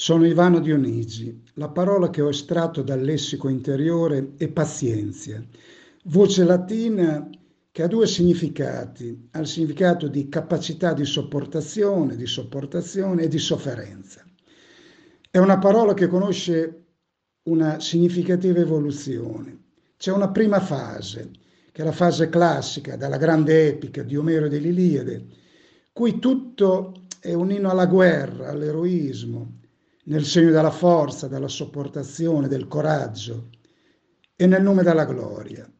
Sono Ivano Dionigi. La parola che ho estratto dal lessico interiore è pazienza, voce latina che ha due significati. Ha il significato di capacità di sopportazione, di sopportazione e di sofferenza. È una parola che conosce una significativa evoluzione. C'è una prima fase, che è la fase classica della grande epica di Omero e dell'Iliade, cui tutto è un inno alla guerra, all'eroismo, nel segno della forza, della sopportazione, del coraggio e nel nome della gloria.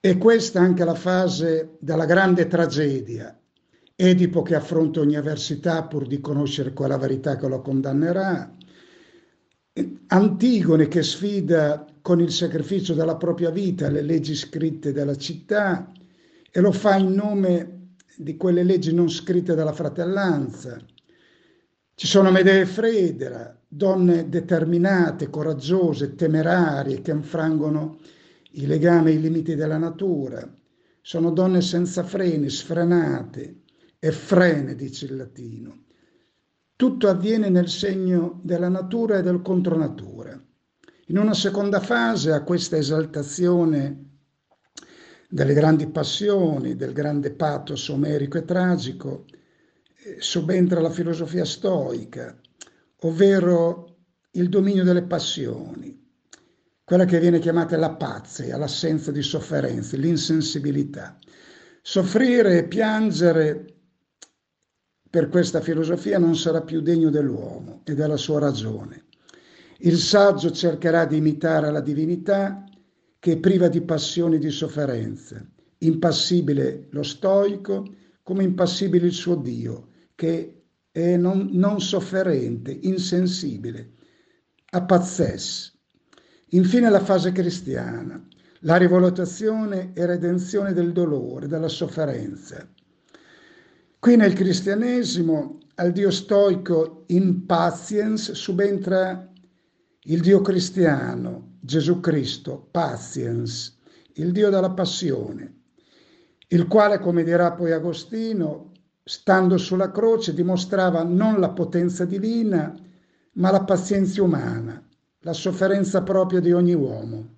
E questa è anche la fase della grande tragedia. Edipo che affronta ogni avversità pur di conoscere quella verità che lo condannerà. Antigone che sfida con il sacrificio della propria vita le leggi scritte della città e lo fa in nome di quelle leggi non scritte dalla fratellanza ci sono Medea Fredera, donne determinate, coraggiose, temerarie, che infrangono i legami e i limiti della natura. Sono donne senza freni, sfrenate, e frene, dice il latino. Tutto avviene nel segno della natura e del contronatura. In una seconda fase, a questa esaltazione delle grandi passioni, del grande pathos omerico e tragico, subentra la filosofia stoica, ovvero il dominio delle passioni, quella che viene chiamata la pazia, l'assenza di sofferenze, l'insensibilità. Soffrire e piangere per questa filosofia non sarà più degno dell'uomo e della sua ragione. Il saggio cercherà di imitare la divinità che è priva di passioni e di sofferenze, impassibile lo stoico come impassibile il suo Dio, che è non, non sofferente, insensibile, appazzes. Infine la fase cristiana, la rivalutazione e redenzione del dolore, della sofferenza. Qui nel cristianesimo al Dio stoico impatiens subentra il Dio cristiano, Gesù Cristo, patiens, il Dio della passione, il quale, come dirà poi Agostino, stando sulla croce, dimostrava non la potenza divina, ma la pazienza umana, la sofferenza propria di ogni uomo.